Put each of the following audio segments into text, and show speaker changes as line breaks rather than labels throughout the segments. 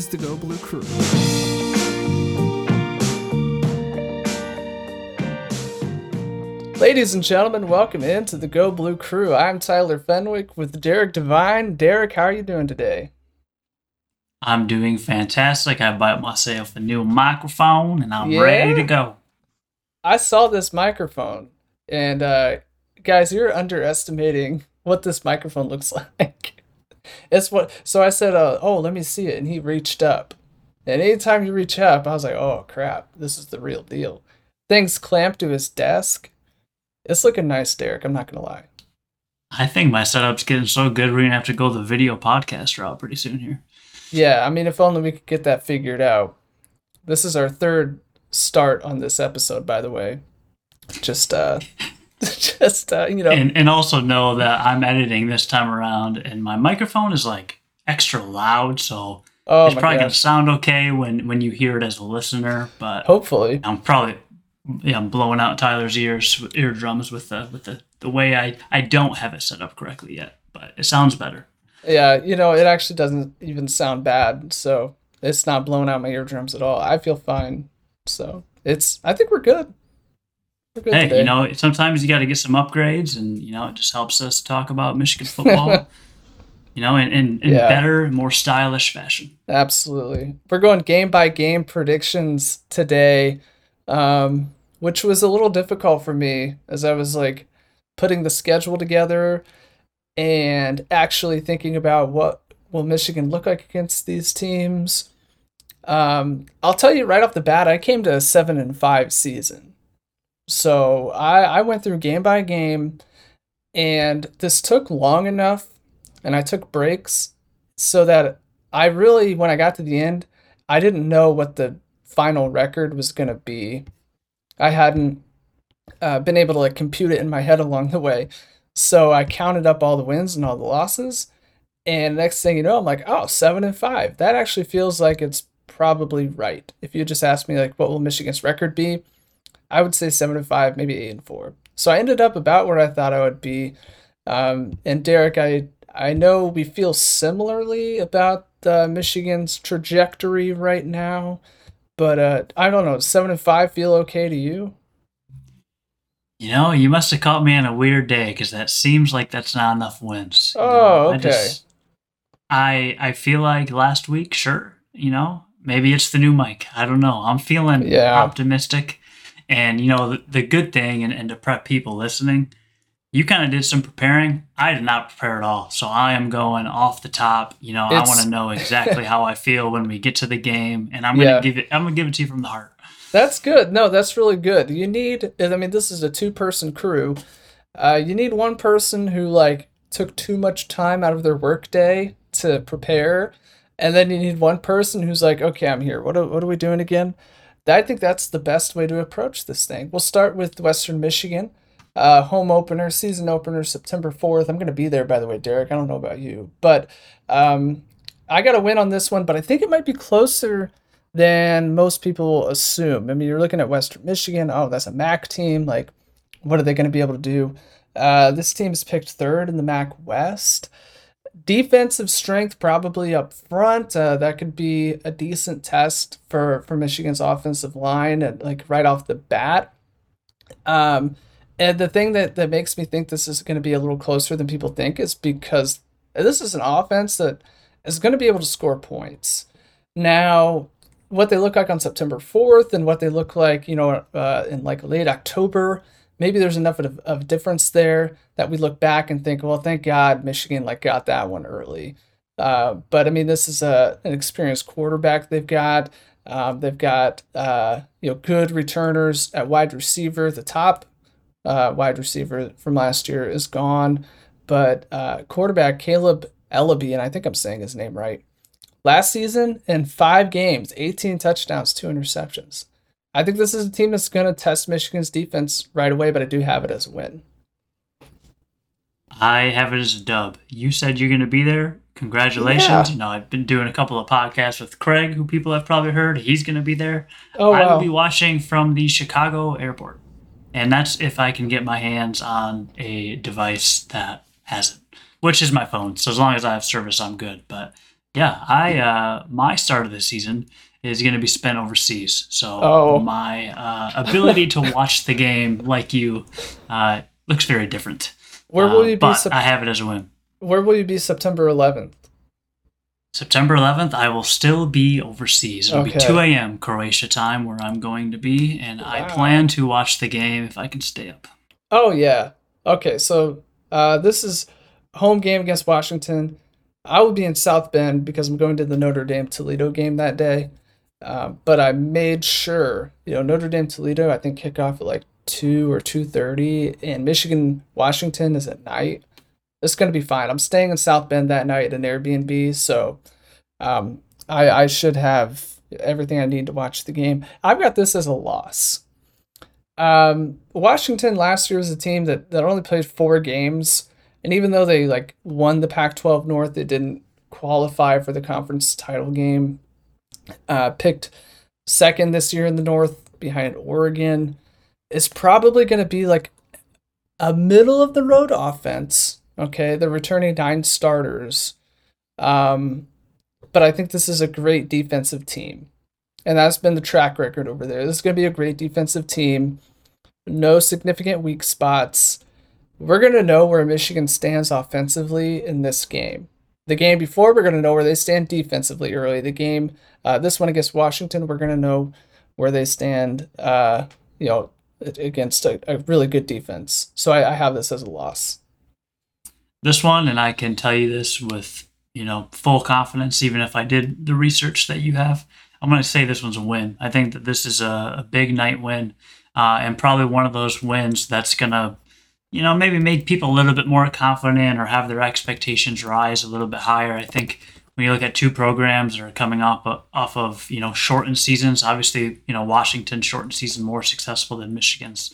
is the Go Blue Crew.
Ladies and gentlemen, welcome into the Go Blue Crew. I'm Tyler Fenwick with Derek Devine. Derek, how are you doing today?
I'm doing fantastic. I bought myself a new microphone and I'm
Yeah?
ready to go.
I saw this microphone, and uh, guys, you're underestimating what this microphone looks like. It's what. So I said, uh, "Oh, let me see it," and he reached up. And anytime you reach up, I was like, "Oh crap, this is the real deal." Things clamped to his desk. It's looking nice, Derek. I'm not gonna lie.
I think my setup's getting so good we're gonna have to go the video podcast route pretty soon here.
Yeah, I mean, if only we could get that figured out. This is our third start on this episode, by the way. Just, uh, just, uh, you know,
And and also know that I'm editing this time around and my microphone is like extra loud, so
oh
it's probably gonna sound okay when when you hear it as a listener, but
Hopefully,
I'm probably yeah, I'm blowing out Tyler's ears eardrums with the with the, the way I, I don't have it set up correctly yet, but it sounds better.
yeah, you know, it actually doesn't even sound bad, so it's not blowing out my eardrums at all. I feel fine, so it's. I think we're good.
Hey, you know, sometimes you got to get some upgrades, and you know, it just helps us talk about Michigan football, you know, in, in, in
Yeah.
better, more stylish fashion.
Absolutely. We're going game by game predictions today, um, which was a little difficult for me as I was like putting the schedule together and actually thinking about what will Michigan look like against these teams. Um, I'll tell you right off the bat, I came to a seven and five season. So I, I went through game by game and this took long enough and I took breaks so that I really, when I got to the end, I didn't know what the final record was going to be. I hadn't uh, been able to like compute it in my head along the way. So I counted up all the wins and all the losses. And next thing you know, I'm like, oh, seven and five. That actually feels like it's probably right. If you just ask me, like, what will Michigan's record be? I would say seven and five, maybe eight and four. So I ended up about where I thought I would be. Um, and Derek, I I know we feel similarly about uh, Michigan's trajectory right now, but uh, I don't know. Seven and five feel okay to you?
You know, you must have caught me on a weird day because that seems like that's not enough wins.
Oh,
know, I
okay.
just- I I feel like last week, sure, you know, maybe it's the new mic. I don't know. I'm feeling
Yeah.
optimistic, and you know, the, the good thing, and, and to prep people listening, you kind of did some preparing. I did not prepare at all, so I am going off the top. You know, I want to know exactly how I feel when we get to the game, and I'm gonna give it. I'm gonna give it to you from the heart.
That's good. No, that's really good. You need. I mean, this is a two-person crew. Uh, you need one person who like took too much time out of their workday to prepare, and then you need one person who's like, okay, I'm here. What are, what are we doing again? I think that's the best way to approach this thing. We'll start with Western Michigan. Uh, home opener, season opener, September 4th. I'm going to be there, by the way, Derek. I don't know about you, but um, I got a win on this one, but I think it might be closer than most people assume. I mean, you're looking at Western Michigan. Oh, that's a MAC team. Like, what are they going to be able to do? Uh, this team is picked third in the MAC West. Defensive strength probably up front. Uh, that could be a decent test for for Michigan's offensive line, and like right off the bat. Um, and the thing that that makes me think this is going to be a little closer than people think is because this is an offense that is going to be able to score points. Now, what they look like on September 4th and what they look like, you know, uh, in like late October, maybe there's enough of, of difference there that we look back and think, well, thank God Michigan like got that one early. Uh, but I mean, this is a an experienced quarterback they've got. Um, they've got uh, you know good returners at wide receiver. The top uh, wide receiver from last year is gone, but uh, quarterback Kaleb Eleby, and I think I'm saying his name right. Last season, in five games, 18 touchdowns, two interceptions. I think this is a team that's going to test Michigan's defense right away, but I do have it as a win.
I have it as a dub. You said you're going to be there. Congratulations.
Yeah.
You know, I've been doing a couple of podcasts with Craig, who people have probably heard. He's going to be there.
Oh
I will
wow!
be watching from the Chicago airport. And that's if I can get my hands on a device that has it, which is my phone. So as long as I have service, I'm good. But Yeah, I uh, my start of the season is going to be spent overseas, so
Oh.
my uh, ability to watch the game like you uh, looks very different.
Where will
Uh,
you be?
But
Sep-
I have it as a win.
where will you be September 11th?
September 11th, I will still be overseas. It'll be 2 a.m. Croatia time where I'm going to be, and I plan to watch the game if I can stay up.
Oh yeah. Okay, so uh, this is home game against Washington. I will be in South Bend because I'm going to the Notre Dame Toledo game that day. Uh, but I made sure, you know, Notre Dame Toledo. I think kickoff at like two or two thirty, and Michigan Washington is at night. It's gonna be fine. I'm staying in South Bend that night at an Airbnb, so um, I I should have everything I need to watch the game. I've got this as a loss. Um, Washington last year was a team that, that only played four games, and even though they like won the Pac-12 North, they didn't qualify for the conference title game. Uh, picked second this year in the North behind Oregon. It's probably going to be like a middle of the road offense. Okay, they're returning nine starters, um, but I think this is a great defensive team. And that's been the track record over there. This is going to be a great defensive team. No significant weak spots. We're going to know where Michigan stands offensively in this game. The game before, we're going to know where they stand defensively early. The game, uh, this one against Washington, we're going to know where they stand, uh, you know, against a, a really good defense. So I, I have this as a loss.
This one, and I can tell you this with you know full confidence, even if I did the research that you have. I'm going to say this one's a win. I think that this is a, a big night win, uh, and probably one of those wins that's going to, you know, maybe make people a little bit more confident or have their expectations rise a little bit higher. I think when you look at two programs that are coming off off of you know shortened seasons, obviously you know Washington shortened season more successful than Michigan's.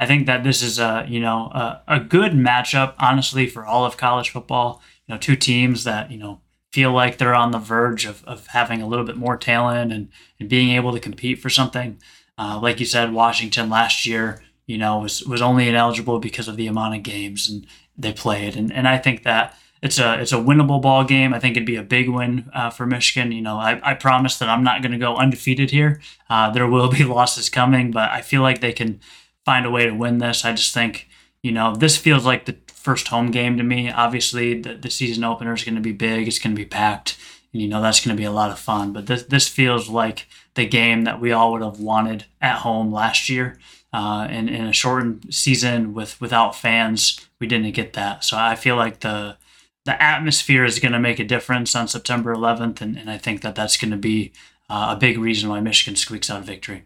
I think that this is a you know a, a good matchup, honestly, for all of college football. You know, two teams that you know feel like they're on the verge of, of having a little bit more talent and, and being able to compete for something. Uh, like you said, Washington last year, you know, was, was only ineligible because of the amount of games and they played. And, and I think that it's a it's a winnable ball game. I think it'd be a big win uh, for Michigan. You know, I, I promise that I'm not going to go undefeated here. Uh, there will be losses coming, but I feel like they can find a way to win this. I just think, you know, this feels like the first home game to me. Obviously, the, the season opener is going to be big. It's going to be packed. And, you know, that's going to be a lot of fun. But this, this feels like the game that we all would have wanted at home last year. Uh, and in a shortened season with without fans, we didn't get that. So I feel like the the atmosphere is going to make a difference on September 11th, and, and I think that that's going to be uh, a big reason why Michigan squeaks out a victory.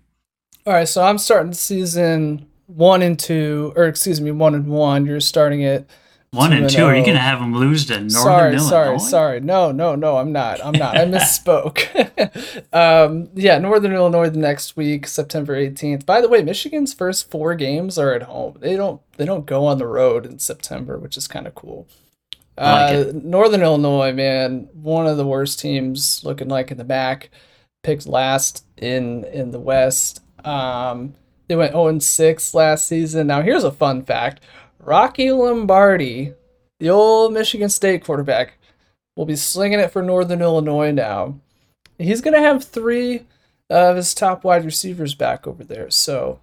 All right, so I'm starting season one and two, or excuse me, one and one. You're starting it.
One and
and
two. Are you going to have them lose to Northern
sorry,
Illinois?
sorry, sorry. No, no, no. I'm not. I'm not. I misspoke. um, yeah, Northern Illinois the next week, September 18th. By the way, Michigan's first four games are at home. They don't. They don't go on the road in September, which is kind of cool.
Like
Uh, Northern Illinois, man, one of the worst teams looking like in the back. Picked last in in the West. Um, they went 0 6 last season. Now here's a fun fact: Rocky Lombardi, the old Michigan State quarterback, will be slinging it for Northern Illinois now. He's gonna have three of his top wide receivers back over there. So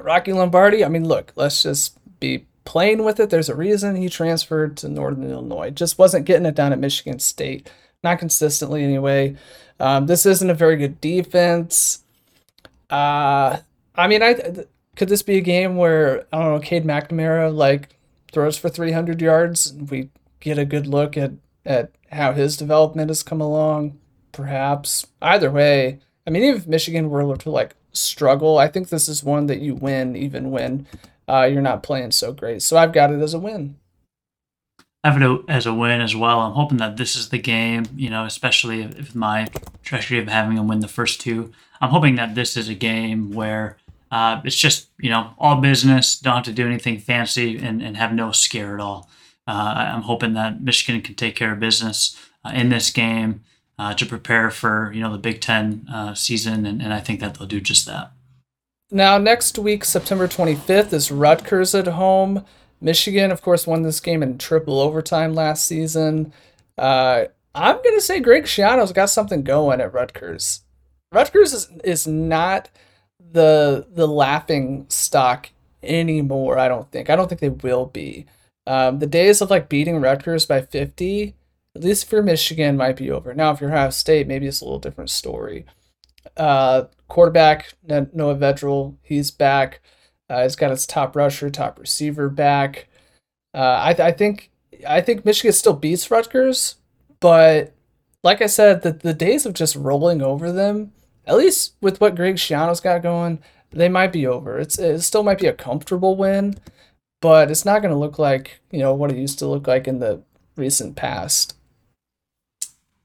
Rocky Lombardi, I mean, look, let's just be playing with it. There's a reason he transferred to Northern Illinois. Just wasn't getting it done at Michigan State, not consistently anyway. Um, this isn't a very good defense. Uh, I mean, I could this be a game where I don't know, Cade McNamara like throws for 300 yards we get a good look at at how his development has come along? Perhaps. Either way, I mean, even if Michigan were to like struggle, I think this is one that you win even when uh, you're not playing so great. So I've got it as a win.
I have it as a win as well. I'm hoping that this is the game, you know, especially if, my trajectory of having them win the first two. I'm hoping that this is a game where uh, it's just, you know, all business, don't have to do anything fancy and, and have no scare at all. Uh, I'm hoping that Michigan can take care of business uh, in this game uh, to prepare for, you know, the Big Ten uh, season. And, and I think that they'll do just that.
Now, next week, September 25th, is Rutgers at home. Michigan, of course, won this game in triple overtime last season. Uh, I'm gonna say Greg Schiano's got something going at Rutgers. Rutgers is is not the the laughing stock anymore. I don't think. I don't think they will be. Um, the days of like beating Rutgers by 50, at least for Michigan, might be over. Now, if you're Ohio State, maybe it's a little different story. Uh, quarterback Noah Vedral, he's back. Uh, he's got his top rusher, top receiver back. Uh, I, th- I think I think Michigan still beats Rutgers, but like I said, the, the days of just rolling over them, at least with what Greg Schiano's got going, they might be over. It's it still might be a comfortable win, but it's not going to look like you know what it used to look like in the recent past.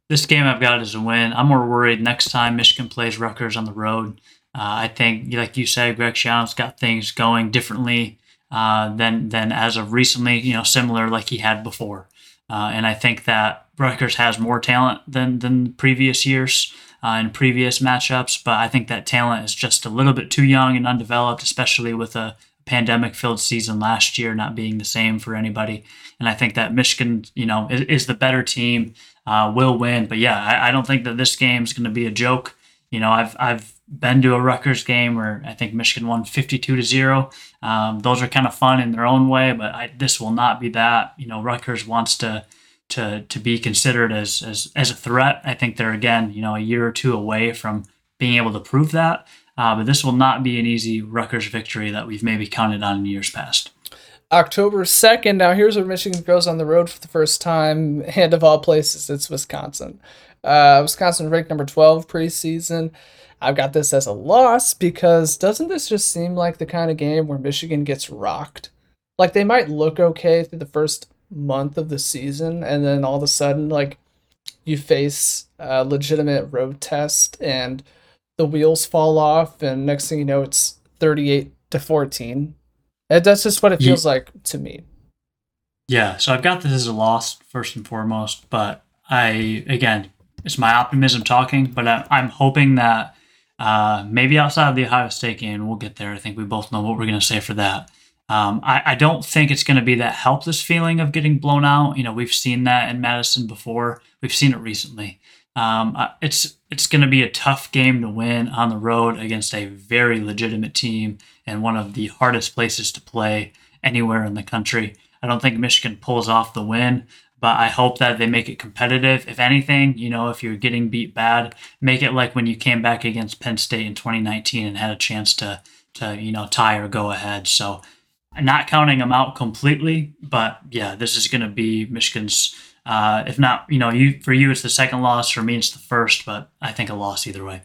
This game I've got is a win. I'm more worried next time Michigan plays Rutgers on the road. Uh, I think, like you said, Greg Schiano's got things going differently uh, than than as of recently. You know, similar like he had before. Uh, and I think that Rutgers has more talent than than previous years uh, in previous matchups, but I think that talent is just a little bit too young and undeveloped, especially with a pandemic-filled season last year not being the same for anybody. And I think that Michigan, you know, is, is the better team, uh, will win. But yeah, I, I don't think that this game is going to be a joke. You know, I've I've been to a Rutgers game where I think Michigan won 52 to zero. Um, those are kind of fun in their own way, but I, this will not be that. You know, Rutgers wants to to to be considered as as as a threat. I think they're again, you know, a year or two away from being able to prove that. Uh, but this will not be an easy Rutgers victory that we've maybe counted on in years past.
October 2nd. Now, here's where Michigan goes on the road for the first time, and of all places, it's Wisconsin. Uh, Wisconsin ranked number 12 preseason. I've got this as a loss because doesn't this just seem like the kind of game where Michigan gets rocked? Like they might look okay through the first month of the season, and then all of a sudden, like you face a legitimate road test and the wheels fall off, and next thing you know, it's 38 to 14. And that's just what it feels yeah. like to me.
Yeah, so I've got this as a loss first and foremost, but I again it's my optimism talking, but I, am hoping that uh, maybe outside of the Ohio State game, we'll get there. I think we both know what we're going to say for that. Um, I, I don't think it's going to be that helpless feeling of getting blown out. You know, we've seen that in Madison before. We've seen it recently. Um, it's it's going to be a tough game to win on the road against a very legitimate team and one of the hardest places to play anywhere in the country. I don't think Michigan pulls off the win, but I hope that they make it competitive. If anything, you know, if you're getting beat bad, make it like when you came back against Penn State in 2019 and had a chance to to you know tie or go ahead. So, not counting them out completely, but yeah, this is going to be Michigan's. Uh, if not, you know, you for you it's the second loss. For me, it's the first, but I think a loss either way.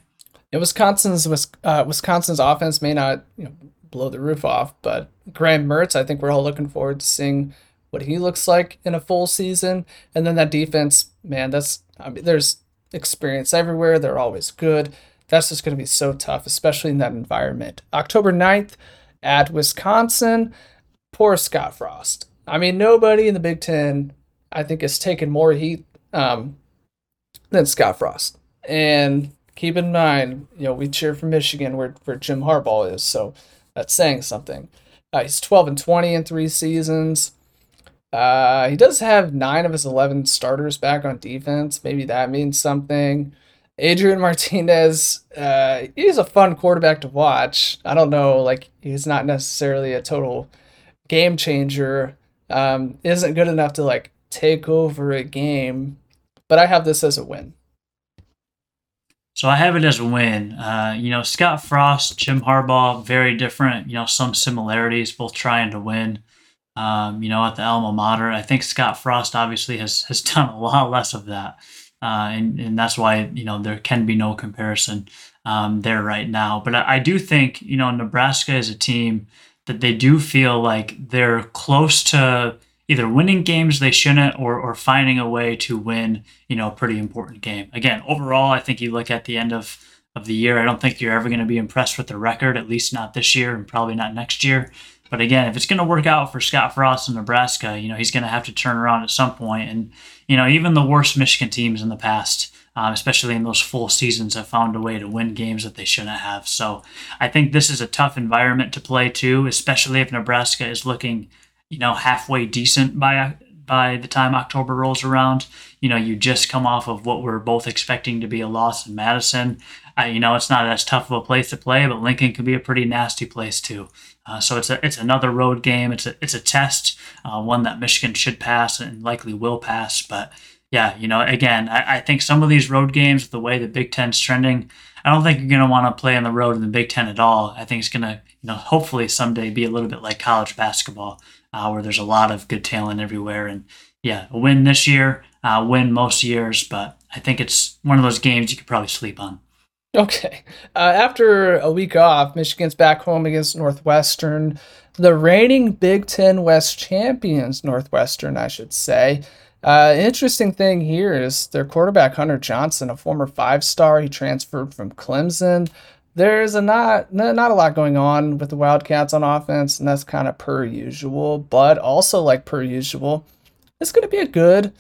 Yeah, Wisconsin's uh, Wisconsin's offense may not you know blow the roof off, but Graham Mertz, I think we're all looking forward to seeing what he looks like in a full season. And then that defense, man, that's I mean, there's experience everywhere. They're always good. That's just going to be so tough, especially in that environment. October 9th at Wisconsin. Poor Scott Frost. I mean, nobody in the Big Ten, I think, has taken more heat um, than Scott Frost. And keep in mind, you know, we cheer for Michigan where, where Jim Harbaugh is. So that's saying something. Uh, he's 12 and 20 in three seasons. Uh, he does have nine of his 11 starters back on defense. Maybe that means something. Adrian Martinez, uh, he's a fun quarterback to watch. I don't know, like, he's not necessarily a total game changer. Um, isn't good enough to, like, take over a game, but I have this as a win.
So I have it as a win. Uh, you know, Scott Frost, Jim Harbaugh, very different. You know, some similarities, both trying to win um, you know, at the alma mater. I think Scott Frost obviously has has done a lot less of that, uh, and and that's why you know there can be no comparison um, there right now. But I, I do think you know Nebraska is a team that they do feel like they're close to either winning games they shouldn't or or finding a way to win you know a pretty important game. Again, overall, I think you look at the end of of the year. I don't think you're ever going to be impressed with the record, at least not this year and probably not next year. But again, if it's going to work out for Scott Frost in Nebraska, you know, he's going to have to turn around at some point. And, you know, even the worst Michigan teams in the past, um, especially in those full seasons, have found a way to win games that they shouldn't have. So I think this is a tough environment to play too, especially if Nebraska is looking, you know, halfway decent by by the time October rolls around. You know, you just come off of what we're both expecting to be a loss in Madison. Uh, you know, it's not as tough of a place to play, but Lincoln can be a pretty nasty place too. Uh, so it's a it's another road game. It's a it's a test, uh, one that Michigan should pass and likely will pass. But yeah, you know, again, I, I think some of these road games, the way the Big Ten's trending, I don't think you're going to want to play on the road in the Big Ten at all. I think it's going to, you know, hopefully someday be a little bit like college basketball, uh, where there's a lot of good talent everywhere. And yeah, a win this year, uh, win most years, but I think it's one of those games you could probably sleep on.
Okay. Uh, after a week off, Michigan's back home against Northwestern, the reigning Big Ten West champions, Northwestern, I should say. Uh, interesting thing here is their quarterback Hunter Johnson, a former five-star. He transferred from Clemson. There's a not not a lot going on with the Wildcats on offense, and that's kind of per usual. But also, like per usual, it's going to be a good,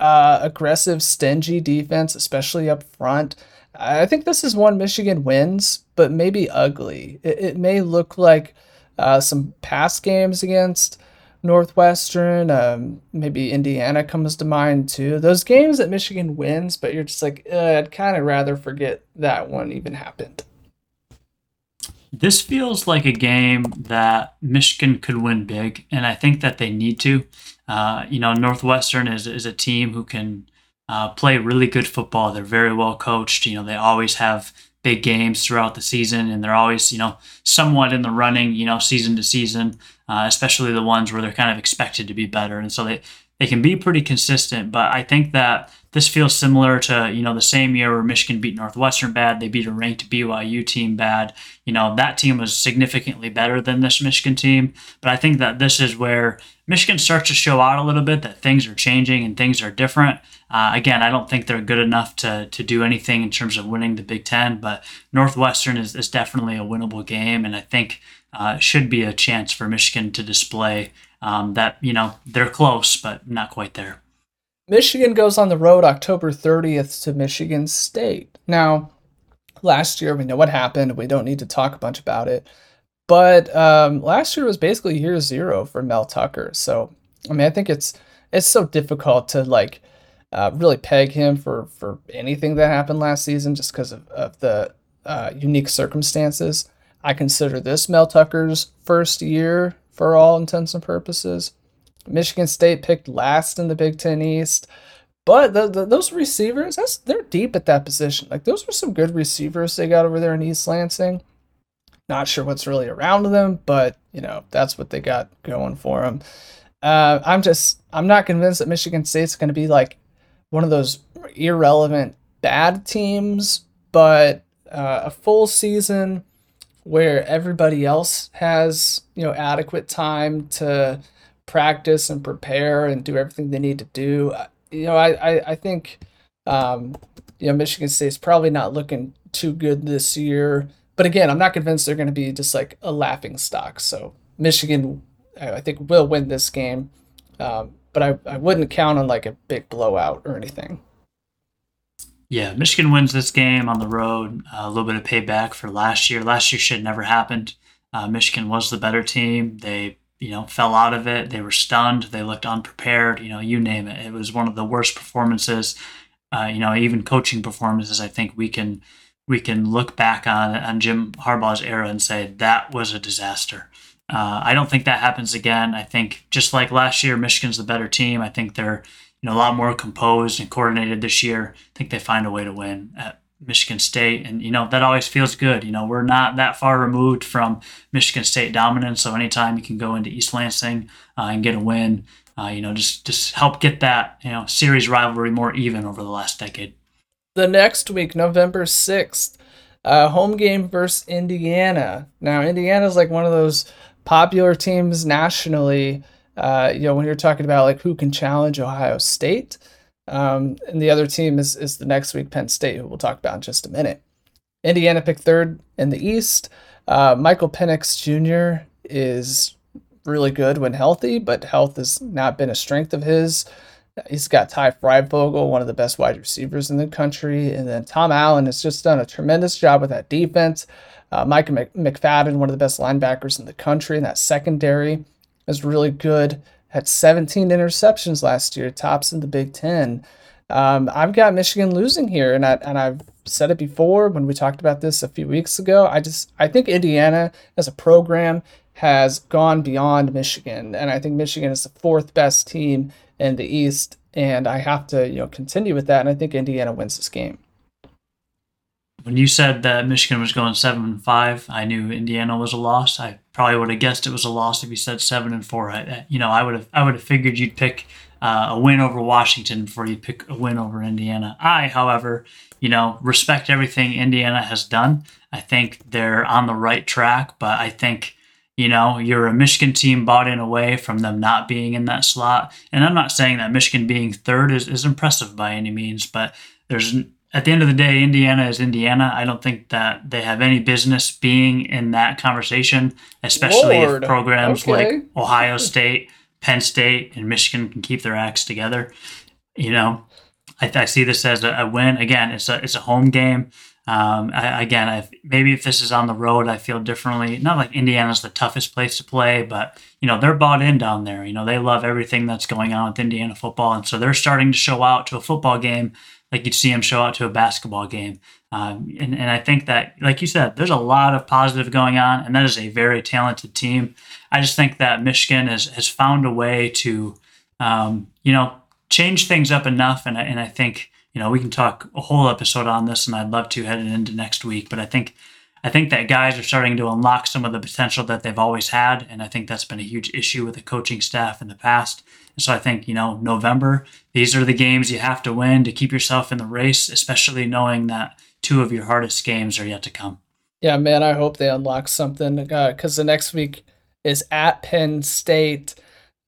uh, aggressive, stingy defense, especially up front. I think this is one Michigan wins, but maybe ugly. It, it may look like uh, some past games against Northwestern, um, maybe Indiana comes to mind too. Those games that Michigan wins, but you're just like, I'd kind of rather forget that one even happened.
This feels like a game that Michigan could win big, and I think that they need to. Uh, you know, Northwestern is, is a team who can uh, play really good football. They're very well coached. You know, they always have big games throughout the season, and they're always, you know, somewhat in the running, you know, season to season, uh, especially the ones where they're kind of expected to be better. And so they, they can be pretty consistent. But I think that this feels similar to, you know, the same year where Michigan beat Northwestern bad. They beat a ranked BYU team bad. You know, that team was significantly better than this Michigan team. But I think that this is where Michigan starts to show out a little bit that things are changing and things are different. Uh, again, I don't think they're good enough to, to do anything in terms of winning the Big Ten, but Northwestern is, is definitely a winnable game. And I think uh, should be a chance for Michigan to display um, that, you know, they're close, but not quite there.
Michigan goes on the road October 30th to Michigan State. Now, last year we know what happened. We don't need to talk a bunch about it. But um, last year was basically year zero for Mel Tucker. So, I mean, I think it's it's so difficult to like uh, really peg him for for anything that happened last season just because of, of the uh, unique circumstances. I consider this Mel Tucker's first year for all intents and purposes. Michigan State picked last in the Big Ten East. But the, the, those receivers, that's they're deep at that position. Like those were some good receivers they got over there in East Lansing. Not sure what's really around them, but you know that's what they got going for them. Uh, I'm just I'm not convinced that Michigan State's going to be like one of those irrelevant bad teams, but uh, a full season where everybody else has you know adequate time to practice and prepare and do everything they need to do. You know, I I, I think um, you know Michigan State's probably not looking too good this year. But again, I'm not convinced they're going to be just like a laughing stock. So Michigan, I think, will win this game. Um, but I, I wouldn't count on like a big blowout or anything.
Yeah, Michigan wins this game on the road. Uh, a little bit of payback for last year. Last year should never happened. Uh, Michigan was the better team. They you know, fell out of it. They were stunned. They looked unprepared. You know, you name it. It was one of the worst performances. Uh, you know, even coaching performances. I think we can we can look back on on Jim Harbaugh's era and say that was a disaster. Uh, I don't think that happens again. I think just like last year, Michigan's the better team. I think they're you know a lot more composed and coordinated this year. I think they find a way to win. At, Michigan State, and you know that always feels good. You know we're not that far removed from Michigan State dominance, so anytime you can go into East Lansing uh, and get a win, uh, you know just just help get that you know series rivalry more even over the last decade.
The next week, November sixth, uh, home game versus Indiana. Now Indiana is like one of those popular teams nationally. Uh, you know when you're talking about like who can challenge Ohio State. Um, and the other team is, is the next week, Penn State, who we'll talk about in just a minute. Indiana picked third in the East. Uh, Michael Penix Jr. is really good when healthy, but health has not been a strength of his. He's got Ty Fryfogle, one of the best wide receivers in the country. And then Tom Allen has just done a tremendous job with that defense. Uh, Micah McFadden, one of the best linebackers in the country, and that secondary is really good had 17 interceptions last year, tops in the Big Ten. Um, I've got Michigan losing here, and I and I've said it before when we talked about this a few weeks ago. I just I think Indiana as a program has gone beyond Michigan, and I think Michigan is the fourth best team in the East, and I have to you know continue with that, and I think Indiana wins this game.
When you said that Michigan was going seven and five, I knew Indiana was a loss. I probably would have guessed it was a loss if you said seven and four. I, you know, I would have I would have figured you'd pick uh, a win over Washington before you pick a win over Indiana. I, however, you know, respect everything Indiana has done. I think they're on the right track, but I think you know, you're a Michigan team bought in away from them not being in that slot. And I'm not saying that Michigan being third is, is impressive by any means, but there's at the end of the day, Indiana is Indiana. I don't think that they have any business being in that conversation, especially Lord. if programs okay. like Ohio State, Penn State, and Michigan can keep their acts together. You know, I, I see this as a, a, win. Again, it's a it's a home game. Um, I, again, I, maybe if this is on the road, I feel differently. Not like Indiana's the toughest place to play, but you know they're bought in down there. You know they love everything that's going on with Indiana football, and so they're starting to show out to a football game like you'd see him show out to a basketball game. Um, and, and I think that, like you said, there's a lot of positive going on, and that is a very talented team. I just think that Michigan has, has found a way to, um, you know, change things up enough. And, and I think, you know, we can talk a whole episode on this, and I'd love to heading into next week. But I think I think that guys are starting to unlock some of the potential that they've always had. And I think that's been a huge issue with the coaching staff in the past. So I think, you know, November, these are the games you have to win to keep yourself in the race, especially knowing that two of your hardest games are yet to come.
Yeah, man, I hope they unlock something because uh, the next week is at Penn State,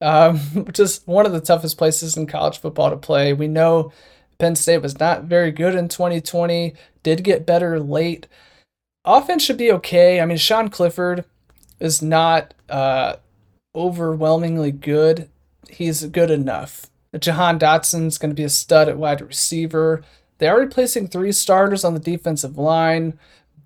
um, which is one of the toughest places in college football to play. We know Penn State was not very good in 2020, did get better late offense should be okay. I mean, Sean Clifford is not uh, overwhelmingly good. He's good enough. Jahan Dotson's going to be a stud at wide receiver. They are replacing three starters on the defensive line,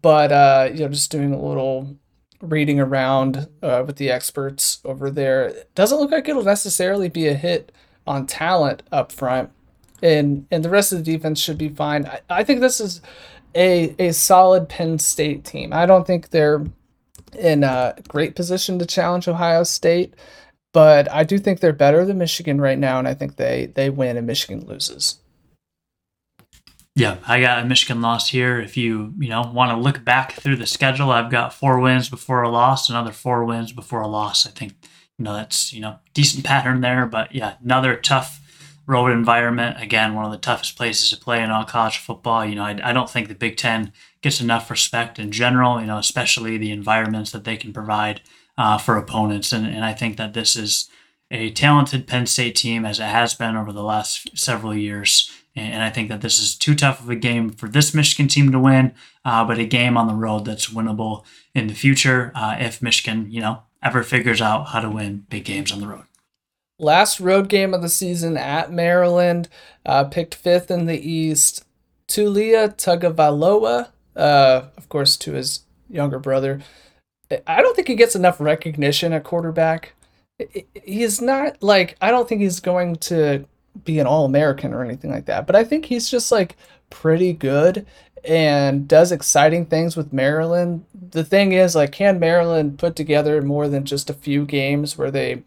but uh, you know, just doing a little reading around uh, with the experts over there. It doesn't look like it'll necessarily be a hit on talent up front, and and the rest of the defense should be fine. I, I think this is a a solid Penn State team. I don't think they're in a great position to challenge Ohio State, but I do think they're better than Michigan right now, and I think they they win and Michigan loses.
Yeah, I got a Michigan loss here. If you you know want to look back through the schedule, I've got four wins before a loss, another four wins before a loss. I think you know that's you know decent pattern there, but yeah, another tough road environment. Again, one of the toughest places to play in all college football. You know, I, I don't think the Big Ten gets enough respect in general, you know, especially the environments that they can provide uh, for opponents. And, and I think that this is a talented Penn State team as it has been over the last several years. And I think that this is too tough of a game for this Michigan team to win, uh, but a game on the road that's winnable in the future uh, if Michigan, you know, ever figures out how to win big games on the road
last road game of the season at Maryland, uh, picked fifth in the East. Taulia Tagovailoa, uh, of course, to his younger brother. I don't think he gets enough recognition at quarterback. He's not like I don't think he's going to be an All American or anything like that, but I think he's just like pretty good and does exciting things with Maryland. The thing is, like, can Maryland put together more than just a few games where they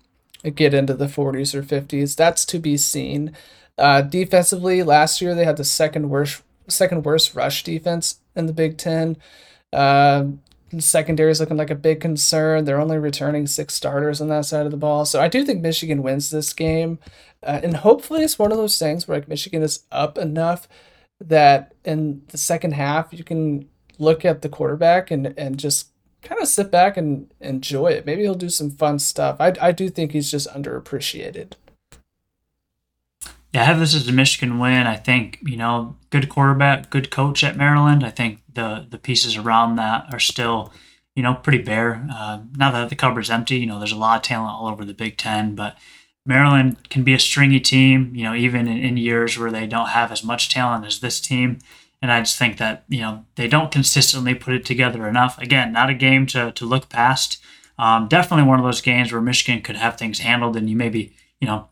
get into the 40s or 50s. That's to be seen. Uh, defensively, last year they had the second worst second worst rush defense in the Big Ten. Uh, secondary is looking like a big concern. They're only returning six starters on that side of the ball. So I do think Michigan wins this game. Uh, and hopefully it's one of those things where like Michigan is up enough that in the second half you can look at the quarterback and, and just kind of sit back and enjoy it. Maybe he'll do some fun stuff. I, I do think he's just underappreciated.
Yeah, I have this as a Michigan win. I think you know, good quarterback, good coach at Maryland. I think the the pieces around that are still, you know, pretty bare. Uh, now that the cupboard's empty, you know, there's a lot of talent all over the Big Ten, but Maryland can be a stringy team. You know, even in, in years where they don't have as much talent as this team. And I just think that, you know, they don't consistently put it together enough. Again, not a game to, to look past. Um, definitely one of those games where Michigan could have things handled and you maybe you know,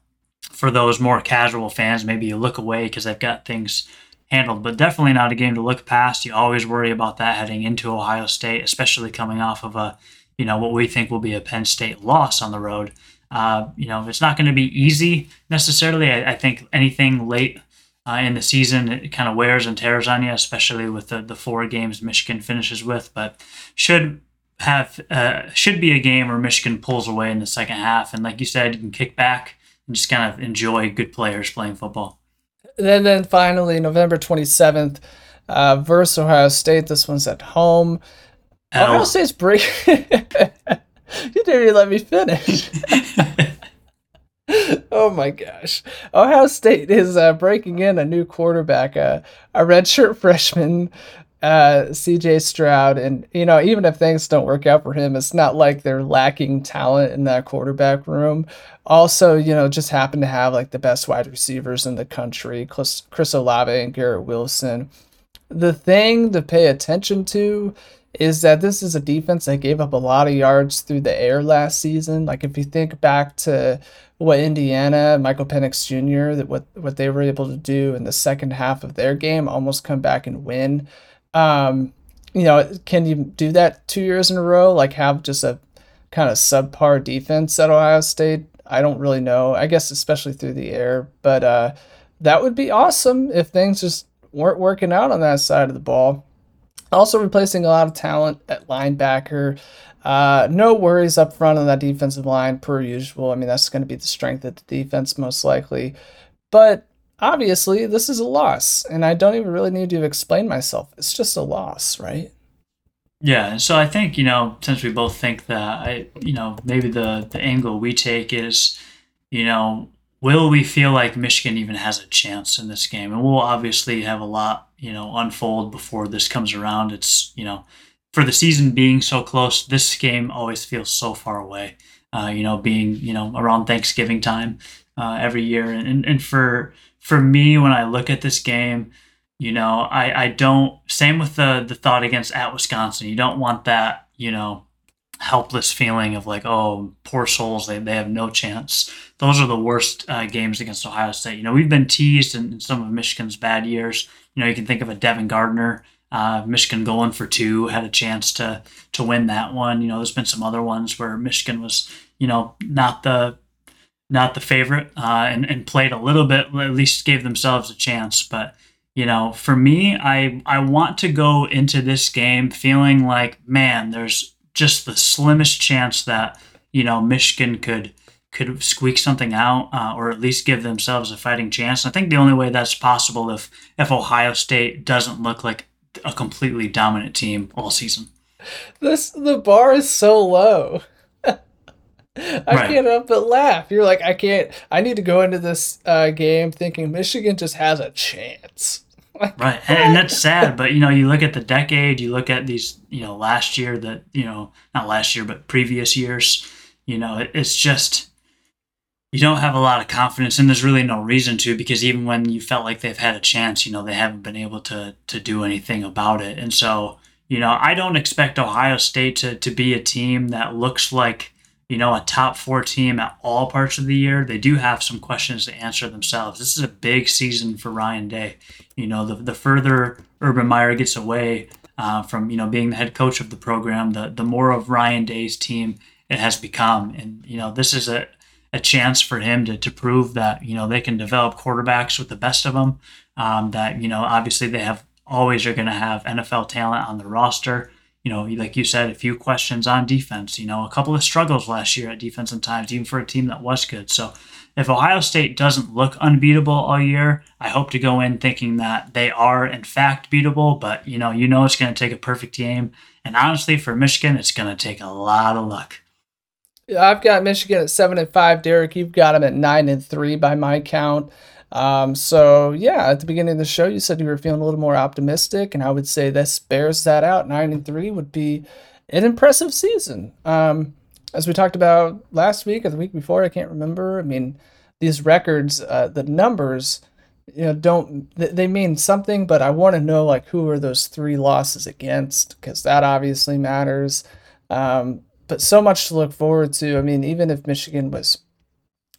for those more casual fans, maybe you look away because they've got things handled, but definitely not a game to look past. You always worry about that heading into Ohio State, especially coming off of a, you know, what we think will be a Penn State loss on the road. Uh, you know, it's not going to be easy necessarily. I, I think anything late uh, in the season, it kind of wears and tears on you, especially with the, the four games Michigan finishes with. But should have uh, should be a game where Michigan pulls away in the second half, and like you said, you can kick back and just kind of enjoy good players playing football.
And then finally, November twenty seventh, uh, versus Ohio State. This one's at home. Oh. Ohio State's break. you didn't even let me finish. oh my gosh. Ohio State is uh, breaking in a new quarterback, uh, a redshirt freshman, uh, CJ Stroud. And, you know, even if things don't work out for him, it's not like they're lacking talent in that quarterback room. Also, you know, just happen to have like the best wide receivers in the country Chris, Chris Olave and Garrett Wilson. The thing to pay attention to is that this is a defense that gave up a lot of yards through the air last season. Like if you think back to what Indiana, Michael Penix Jr., that what what they were able to do in the second half of their game, almost come back and win. Um, you know, can you do that two years in a row? Like have just a kind of subpar defense at Ohio State? I don't really know. I guess especially through the air, but uh, that would be awesome if things just weren't working out on that side of the ball. Also replacing a lot of talent at linebacker. Uh, no worries up front on that defensive line per usual. I mean, that's going to be the strength of the defense most likely. But obviously, this is a loss, and I don't even really need to explain myself. It's just a loss, right?
Yeah, so I think you know, since we both think that, I you know, maybe the the angle we take is, you know, will we feel like Michigan even has a chance in this game? And we'll obviously have a lot, you know, unfold before this comes around. It's, you know, for the season being so close, this game always feels so far away. Uh, you know, being, you know, around Thanksgiving time uh, every year. And, and for for me, when I look at this game, you know, I, I don't same with the the thought against at Wisconsin. You don't want that, you know, helpless feeling of like, oh, poor souls, they, they have no chance. Those are the worst uh, games against Ohio State. You know, we've been teased in, in, some of Michigan's bad years. You know, you can think of a Devin Gardner, uh, Michigan going for two, had a chance to to win that one. You know, there's been some other ones where Michigan was, you know, not the not the favorite uh, and, and played a little bit, at least gave themselves a chance. But you know, for me, I I want to go into this game feeling like, man, there's just the slimmest chance that you know Michigan could could squeak something out uh, or at least give themselves a fighting chance. I think the only way that's possible if if Ohio State doesn't look like a completely dominant team all season.
This the bar is so low. I right. can't help but laugh. You're like, I can't. I need to go into this uh, game thinking Michigan just has a chance.
right and, and, that's sad but you know you look at the decade you look at these you know last year that you know not last year but previous years you know it, it's just you don't have a lot of confidence and there's really no reason to because even when you felt like they've had a chance you know they haven't been able to to do anything about it and so you know i don't expect ohio state to to be a team that looks like you know, a top four team at all parts of the year, they do have some questions to answer themselves. This is a big season for Ryan Day. You know, the, the further Urban Meyer gets away uh, from, you know, being the head coach of the program, the, the more of Ryan Day's team it has become. And, you know, this is a, a chance for him to, to prove that, you know, they can develop quarterbacks with the best of them. Um, that, you know, obviously they have always are going to have NFL talent on the roster you know, like you said, a few questions on defense, you know, a couple of struggles last year at defense and times, even for a team that was good. So if Ohio State doesn't look unbeatable all year, I hope to go in thinking that they are in fact beatable, but you know, you know it's going to take a perfect game. And honestly, for Michigan, it's going to take a lot of luck.
I've got Michigan at seven and five. Derek, you've got them at nine and three by my count. Um, so yeah, at the beginning of the show, you said you were feeling a little more optimistic, and I would say this bears that out. Nine and three would be an impressive season. Um, as we talked about last week or the week before, I can't remember. I mean, these records, uh, the numbers, you know, don't they mean something? But I want to know like who are those three losses against because that obviously matters. Um, but so much to look forward to. I mean, even if Michigan was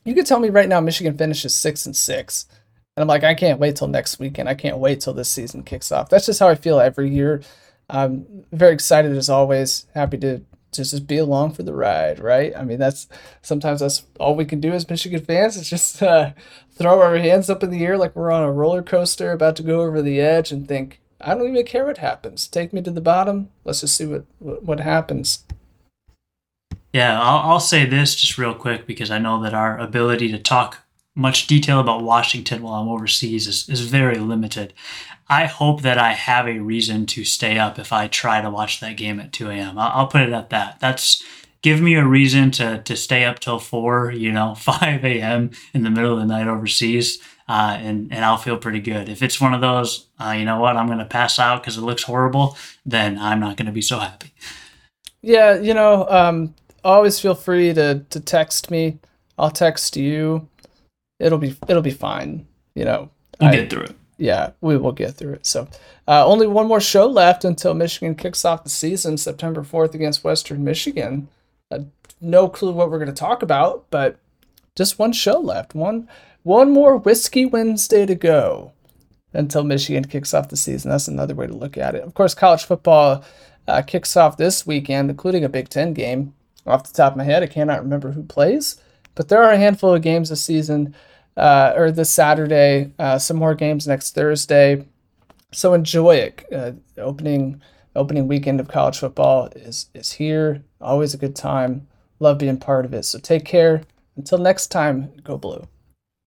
you could tell me right now Michigan finishes six and six. And I'm like, I can't wait till next weekend. I can't wait till this season kicks off. That's just how I feel every year. I'm very excited as always. Happy to just, just be along for the ride, right? I mean, that's sometimes that's all we can do as Michigan fans is just uh, throw our hands up in the air like we're on a roller coaster about to go over the edge and think, I don't even care what happens. Take me to the bottom. Let's just see what what, what happens.
Yeah, I'll, I'll say this just real quick because I know that our ability to talk much detail about Washington while I'm overseas is, is very limited. I hope that I have a reason to stay up if I try to watch that game at 2 a.m. I'll, I'll put it at that. That's give me a reason to, to stay up till 4, you know, 5 a.m. in the middle of the night overseas. Uh, and, and I'll feel pretty good. If it's one of those, uh, you know what, I'm going to pass out because it looks horrible, then I'm not going to be so happy.
Yeah, you know, um, always feel free to, to text me. I'll text you it'll be it'll be fine. You know,
we'll I, get through it.
Yeah, we will get through it. So, uh, only one more show left until Michigan kicks off the season September fourth against Western Michigan. Uh, no clue what we're going to talk about, but just one show left. One one more whiskey Wednesday to go until Michigan kicks off the season. That's another way to look at it. Of course, college football uh, kicks off this weekend, including a Big Ten game. Off the top of my head, I cannot remember who plays, but there are a handful of games this season uh, or this Saturday. Uh, some more games next Thursday. So enjoy it. Uh, opening opening weekend of college football is is here. Always a good time. Love being part of it. So take care. Until next time, go blue.